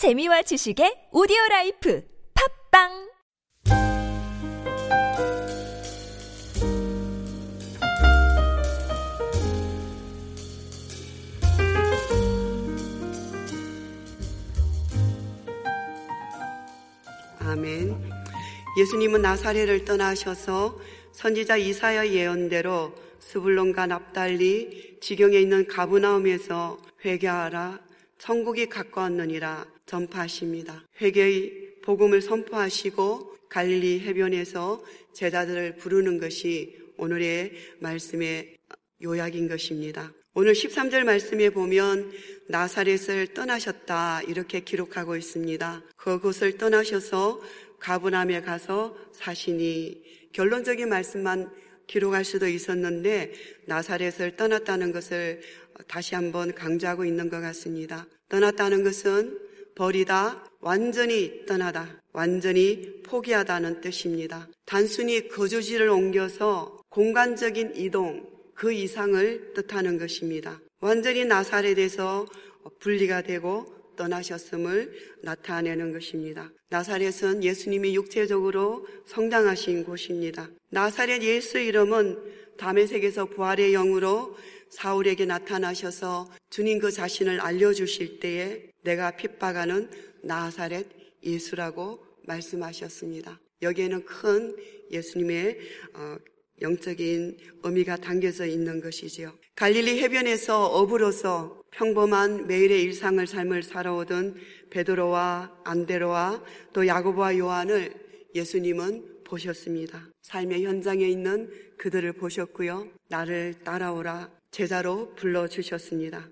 재미와 지식의 오디오 라이프 팟빵 아멘. 예수님은 나사렛을 떠나셔서 선지자 이사야 예언대로 스불론과 납달리 지경에 있는 가브나움에서 회개하라 천국이 가까웠느니라 전파하십니다. 회개의 복음을 선포하시고 갈릴리 해변에서 제자들을 부르는 것이 오늘의 말씀의 요약인 것입니다. 오늘 13절 말씀에 보면 나사렛을 떠나셨다 이렇게 기록하고 있습니다. 그곳을 떠나셔서 가브남에 가서 사시니 결론적인 말씀만 기록할 수도 있었는데 나사렛을 떠났다는 것을 다시 한번 강조하고 있는 것 같습니다. 떠났다는 것은 버리다, 완전히 떠나다, 완전히 포기하다는 뜻입니다. 단순히 거주지를 옮겨서 공간적인 이동, 그 이상을 뜻하는 것입니다. 완전히 나사렛에서 분리가 되고 떠나셨음을 나타내는 것입니다. 나사렛은 예수님이 육체적으로 성장하신 곳입니다. 나사렛 예수 이름은 담에색에서 부활의 영으로 사울에게 나타나셔서 주님 그 자신을 알려주실 때에 내가 핍박하는 나사렛 예수라고 말씀하셨습니다. 여기에는 큰 예수님의 어, 영적인 의미가 담겨져 있는 것이지요. 갈릴리 해변에서 어부로서 평범한 매일의 일상을 삶을 살아오던 베드로와 안데로와 또 야고보와 요한을 예수님은 보셨습니다. 삶의 현장에 있는 그들을 보셨고요. 나를 따라오라 제자로 불러주셨습니다.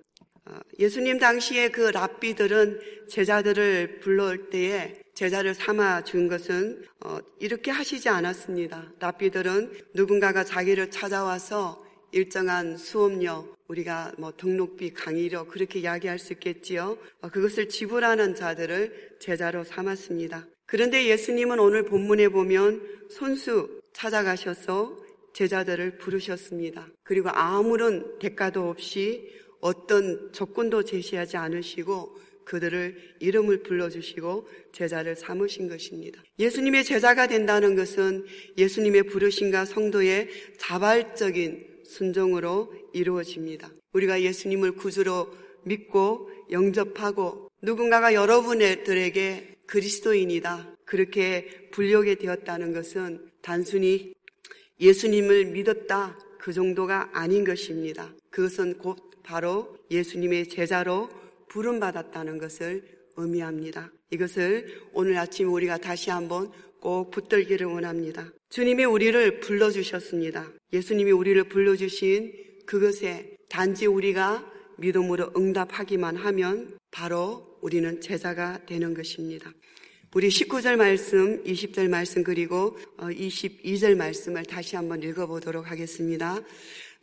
어, 예수님 당시에 그 랍비들은 제자들을 불러올 때에 제자를 삼아 준 것은 어, 이렇게 하시지 않았습니다. 랍비들은 누군가가 자기를 찾아와서 일정한 수업료, 우리가 뭐 등록비, 강의료 그렇게 이야기할 수 있겠지요. 어, 그것을 지불하는 자들을 제자로 삼았습니다. 그런데 예수님은 오늘 본문에 보면 손수 찾아가셔서 제자들을 부르셨습니다. 그리고 아무런 대가도 없이 어떤 조건도 제시하지 않으시고 그들을 이름을 불러주시고 제자를 삼으신 것입니다. 예수님의 제자가 된다는 것은 예수님의 부르심과 성도의 자발적인 순종으로 이루어집니다. 우리가 예수님을 구주로 믿고 영접하고 누군가가 여러분들에게 그리스도인이다. 그렇게 불려게 되었다는 것은 단순히 예수님을 믿었다. 그 정도가 아닌 것입니다. 그것은 곧 바로 예수님의 제자로 부름받았다는 것을 의미합니다. 이것을 오늘 아침 우리가 다시 한번 꼭 붙들기를 원합니다. 주님이 우리를 불러주셨습니다. 예수님이 우리를 불러주신 그것에 단지 우리가 믿음으로 응답하기만 하면 바로 우리는 제자가 되는 것입니다. 우리 19절 말씀, 20절 말씀 그리고 22절 말씀을 다시 한번 읽어보도록 하겠습니다.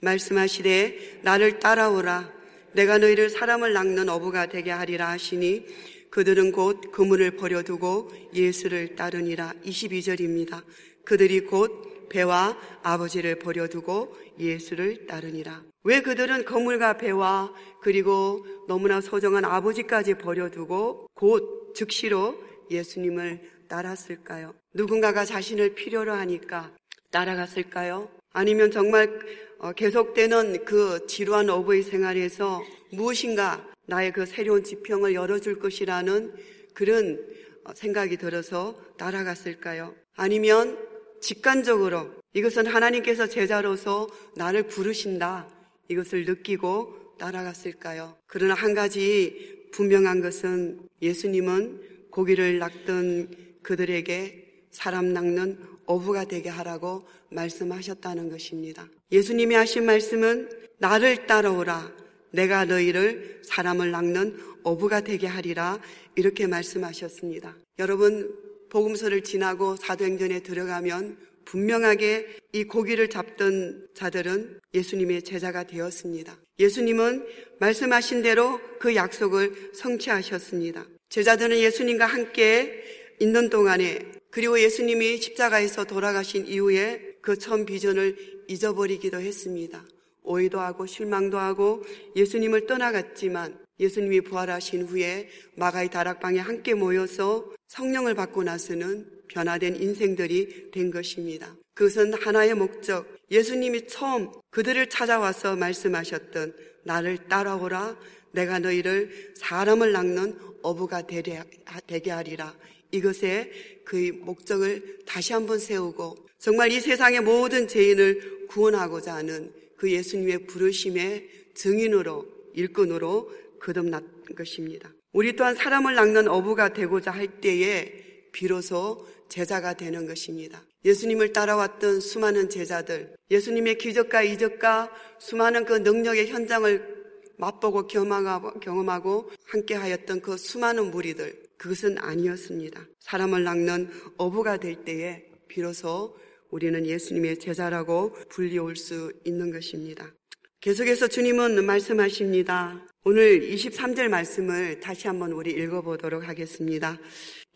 말씀하시되 나를 따라오라 내가 너희를 사람을 낚는 어부가 되게 하리라 하시니 그들은 곧 그물을 버려두고 예수를 따르니라 22절입니다. 그들이 곧 배와 아버지를 버려두고 예수를 따르니라. 왜 그들은 거물과 배와 그리고 너무나 소중한 아버지까지 버려두고 곧 즉시로 예수님을 따랐을까요? 누군가가 자신을 필요로 하니까 따라갔을까요? 아니면 정말 어, 계속되는 그 지루한 어부의 생활에서 무엇인가 나의 그 새로운 지평을 열어줄 것이라는 그런 어, 생각이 들어서 따라갔을까요? 아니면 직관적으로 이것은 하나님께서 제자로서 나를 부르신다. 이것을 느끼고 따라갔을까요? 그러나 한 가지 분명한 것은 예수님은 고기를 낚던 그들에게 사람 낚는 어부가 되게 하라고 말씀하셨다는 것입니다. 예수님이 하신 말씀은 나를 따라오라. 내가 너희를 사람을 낚는 어부가 되게 하리라. 이렇게 말씀하셨습니다. 여러분, 복음서를 지나고 사도행전에 들어가면 분명하게 이 고기를 잡던 자들은 예수님의 제자가 되었습니다. 예수님은 말씀하신 대로 그 약속을 성취하셨습니다. 제자들은 예수님과 함께 있는 동안에 그리고 예수님이 십자가에서 돌아가신 이후에 그 처음 비전을 잊어버리기도 했습니다. 오해도 하고 실망도 하고 예수님을 떠나갔지만 예수님이 부활하신 후에 마가의 다락방에 함께 모여서 성령을 받고 나서는 변화된 인생들이 된 것입니다. 그것은 하나의 목적. 예수님이 처음 그들을 찾아와서 말씀하셨던 나를 따라오라. 내가 너희를 사람을 낚는 어부가 되게 하리라. 이것에 그의 목적을 다시 한번 세우고 정말 이 세상의 모든 죄인을 구원하고자 하는 그 예수님의 부르심의 증인으로 일꾼으로 거듭난 것입니다. 우리 또한 사람을 낚는 어부가 되고자 할 때에 비로소 제자가 되는 것입니다. 예수님을 따라왔던 수많은 제자들, 예수님의 기적과 이적과 수많은 그 능력의 현장을 맛보고 경험하고, 함께 하였던 그 수많은 무리들, 그것은 아니었습니다. 사람을 낚는 어부가 될 때에 비로소 우리는 예수님의 제자라고 불리울 수 있는 것입니다. 계속해서 주님은 말씀하십니다. 오늘 23절 말씀을 다시 한번 우리 읽어보도록 하겠습니다.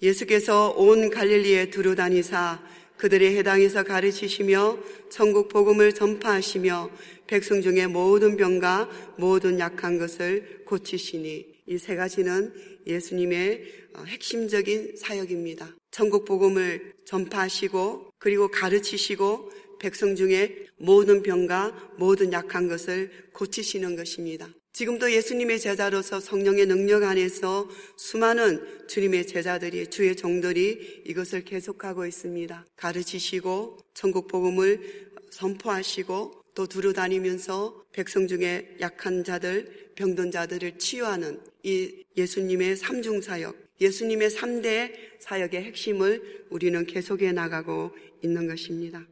예수께서 온 갈릴리에 두루 다니사 그들의 해당에서 가르치시며 천국 복음을 전파하시며 백성 중에 모든 병과 모든 약한 것을 고치시니 이 세 가지는 예수님의 어, 핵심적인 사역입니다. 천국 복음을 전파하시고 그리고 가르치시고 백성 중에 모든 병과 모든 약한 것을 고치시는 것입니다. 지금도 예수님의 제자로서 성령의 능력 안에서 수많은 주님의 제자들이 주의 종들이 이것을 계속하고 있습니다. 가르치시고 천국 복음을 선포하시고 또 두루 다니면서 백성 중에 약한 자들, 병든 자들을 치유하는 이 예수님의 삼중 사역, 예수님의 3대 사역의 핵심을 우리는 계속해 나가고 있는 것입니다.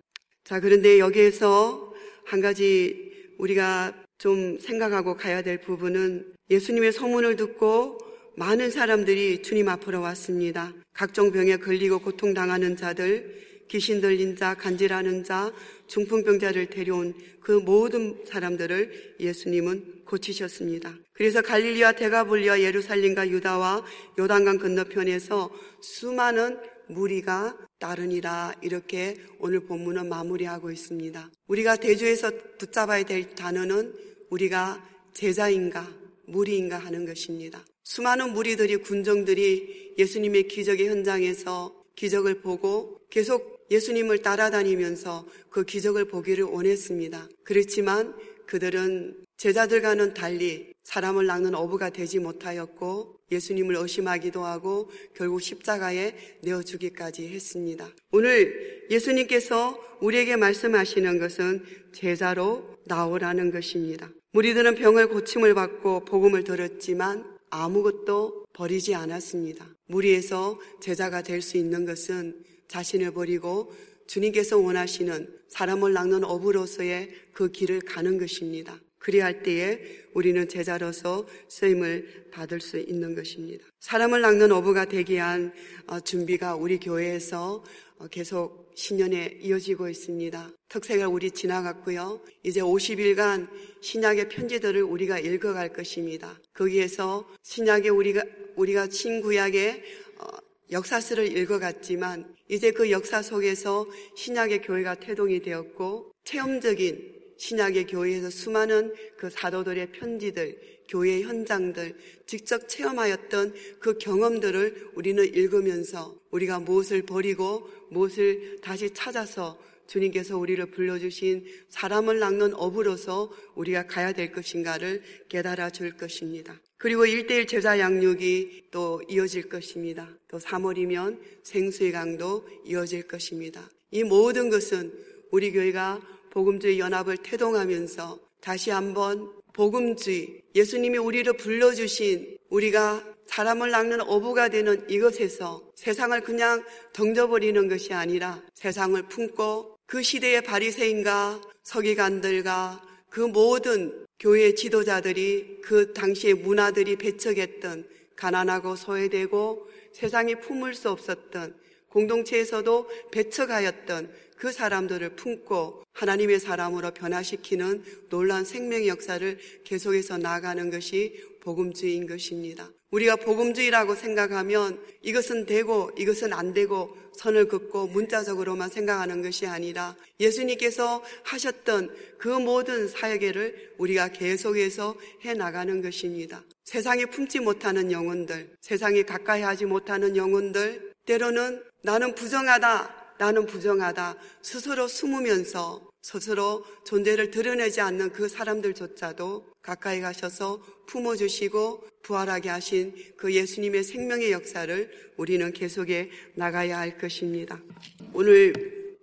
자, 그런데 여기에서 한 가지 우리가 좀 생각하고 가야 될 부분은 예수님의 소문을 듣고 많은 사람들이 주님 앞으로 왔습니다. 각종 병에 걸리고 고통당하는 자들, 귀신 들린 자, 간질하는 자, 중풍병자를 데려온 그 모든 사람들을 예수님은 고치셨습니다. 그래서 갈릴리와 대가볼리와 예루살렘과 유다와 요단강 건너편에서 수많은 무리가 따르니라 이렇게 오늘 본문은 마무리하고 있습니다. 우리가 대주에서 붙잡아야 될 단어는 우리가 제자인가 무리인가 하는 것입니다. 수많은 무리들이 군정들이 예수님의 기적의 현장에서 기적을 보고 계속 예수님을 따라다니면서 그 기적을 보기를 원했습니다. 그렇지만 그들은 제자들과는 달리 사람을 낚는 어부가 되지 못하였고 예수님을 의심하기도 하고 결국 십자가에 내어 주기까지 했습니다. 오늘 예수님께서 우리에게 말씀하시는 것은 제자로 나오라는 것입니다. 무리들은 병을 고침을 받고 복음을 들었지만 아무것도 버리지 않았습니다. 무리에서 제자가 될 수 있는 것은 자신을 버리고 주님께서 원하시는 사람을 낚는 어부로서의 그 길을 가는 것입니다. 그리할 때에 우리는 제자로서 쓰임을 받을 수 있는 것입니다. 사람을 낚는 어부가 되기 위한 어, 준비가 우리 교회에서 어, 계속 신년에 이어지고 있습니다. 특색을 우리 지나갔고요. 이제 50일간 신약의 편지들을 우리가 읽어갈 것입니다. 거기에서 신약의 우리가 우리가 신구약의 어, 역사서를 읽어갔지만 이제 그 역사 속에서 신약의 교회가 태동이 되었고 체험적인 신약의 교회에서 수많은 그 사도들의 편지들, 교회 현장들, 직접 체험하였던 그 경험들을 우리는 읽으면서 우리가 무엇을 버리고 무엇을 다시 찾아서 주님께서 우리를 불러주신 사람을 낚는 업으로서 우리가 가야 될 것인가를 깨달아 줄 것입니다. 그리고 일대일 제자 양육이 또 이어질 것입니다. 또 3월이면 생수의 강도 이어질 것입니다. 이 모든 것은 우리 교회가 복음주의 연합을 태동하면서 다시 한번 복음주의, 예수님이 우리를 불러주신 우리가 사람을 낚는 어부가 되는 이것에서 세상을 그냥 던져버리는 것이 아니라 세상을 품고 그 시대의 바리새인과 서기관들과 그 모든 교회 지도자들이 그 당시의 문화들이 배척했던 가난하고 소외되고 세상이 품을 수 없었던 공동체에서도 배척하였던 그 사람들을 품고 하나님의 사람으로 변화시키는 놀란 생명의 역사를 계속해서 나아가는 것이 복음주의인 것입니다. 우리가 복음주의라고 생각하면 이것은 되고 이것은 안 되고 선을 긋고 문자적으로만 생각하는 것이 아니라 예수님께서 하셨던 그 모든 사역을 우리가 계속해서 해 나가는 것입니다. 세상에 품지 못하는 영혼들, 세상에 가까이 하지 못하는 영혼들, 때로는 나는 부정하다, 나는 부정하다, 스스로 숨으면서 스스로 존재를 드러내지 않는 그 사람들조차도 가까이 가셔서 품어주시고 부활하게 하신 그 예수님의 생명의 역사를 우리는 계속해 나가야 할 것입니다. 오늘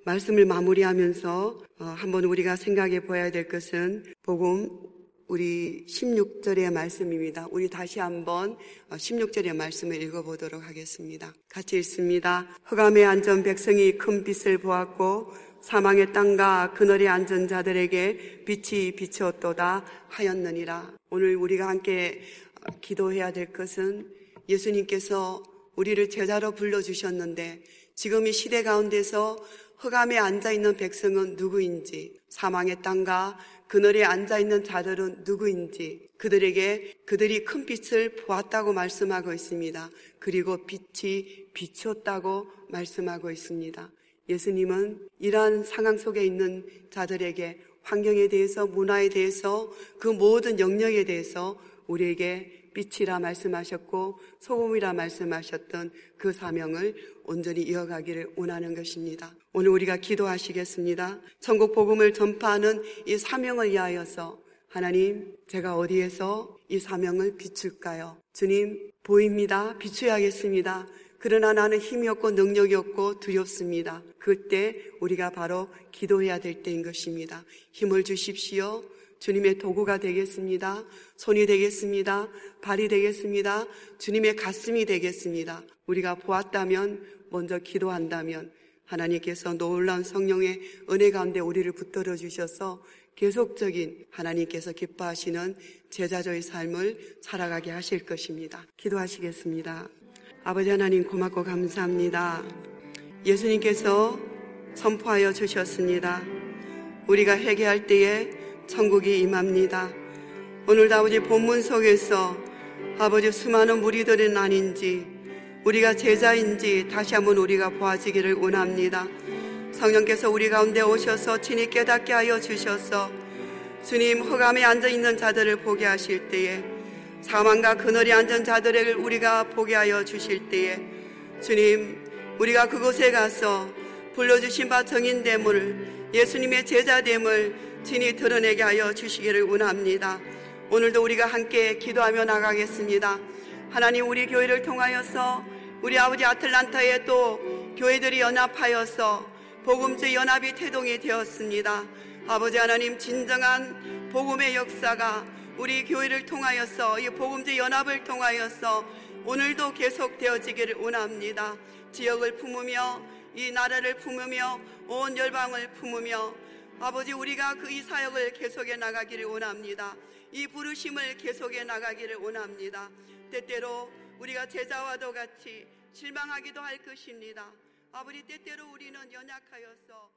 말씀을 마무리하면서 어, 한번 우리가 생각해 보아야 될 것은 복음 우리 16절의 말씀입니다. 우리 다시 한번 16절의 말씀을 읽어보도록 하겠습니다. 같이 읽습니다. 흑암에 앉은 백성이 큰 빛을 보았고 사망의 땅과 그늘에 앉은 자들에게 빛이 비추었도다 하였느니라. 오늘 우리가 함께 기도해야 될 것은 예수님께서 우리를 제자로 불러주셨는데 지금 이 시대 가운데서 흑암에 앉아있는 백성은 누구인지 사망의 땅과 그늘에 앉아있는 자들은 누구인지 그들에게 그들이 큰 빛을 보았다고 말씀하고 있습니다. 그리고 빛이 비추었다고 말씀하고 있습니다. 예수님은 이러한 상황 속에 있는 자들에게 환경에 대해서 문화에 대해서 그 모든 영역에 대해서 우리에게 빛이라 말씀하셨고 소금이라 말씀하셨던 그 사명을 온전히 이어가기를 원하는 것입니다. 오늘 우리가 기도하시겠습니다. 천국 복음을 전파하는 이 사명을 위하여서 하나님, 제가 어디에서 이 사명을 비출까요? 주님, 보입니다. 비춰야겠습니다. 그러나 나는 힘이 없고 능력이 없고 두렵습니다. 그때 우리가 바로 기도해야 될 때인 것입니다. 힘을 주십시오. 주님의 도구가 되겠습니다. 손이 되겠습니다. 발이 되겠습니다. 주님의 가슴이 되겠습니다. 우리가 보았다면, 먼저 기도한다면, 하나님께서 놀라운 성령의 은혜 가운데 우리를 붙들어 주셔서 계속적인 하나님께서 기뻐하시는 제자조의 삶을 살아가게 하실 것입니다. 기도하시겠습니다. 아버지 하나님 고맙고 감사합니다. 예수님께서 선포하여 주셨습니다. 우리가 회개할 때에 천국이 임합니다. 오늘도 아버지 본문 속에서 아버지 수많은 무리들은 아닌지 우리가 제자인지 다시 한번 우리가 보아지기를 원합니다. 성령께서 우리 가운데 오셔서 친히 깨닫게 하여 주셔서 주님 흑암에 앉아 있는 자들을 보게 하실 때에 사망과 그늘에 앉은 자들을 우리가 보게 하여 주실 때에 주님 우리가 그곳에 가서 불러주신 바 정인 됨을 예수님의 제자 됨을 친히 드러내게 하여 주시기를 원합니다. 오늘도 우리가 함께 기도하며 나가겠습니다. 하나님 우리 교회를 통하여서 우리 아버지 아틀란타에 또 교회들이 연합하여서 복음주 연합이 태동이 되었습니다. 아버지 하나님 진정한 복음의 역사가 우리 교회를 통하여서 이 복음주 연합을 통하여서 오늘도 계속되어지기를 원합니다. 지역을 품으며 이 나라를 품으며 온 열방을 품으며 아버지 우리가 그 이 사역을 계속해 나가기를 원합니다. 이 부르심을 계속해 나가기를 원합니다. 때때로 우리가 제자와도 같이 실망하기도 할 것입니다. 아버지 때때로 우리는 연약하여서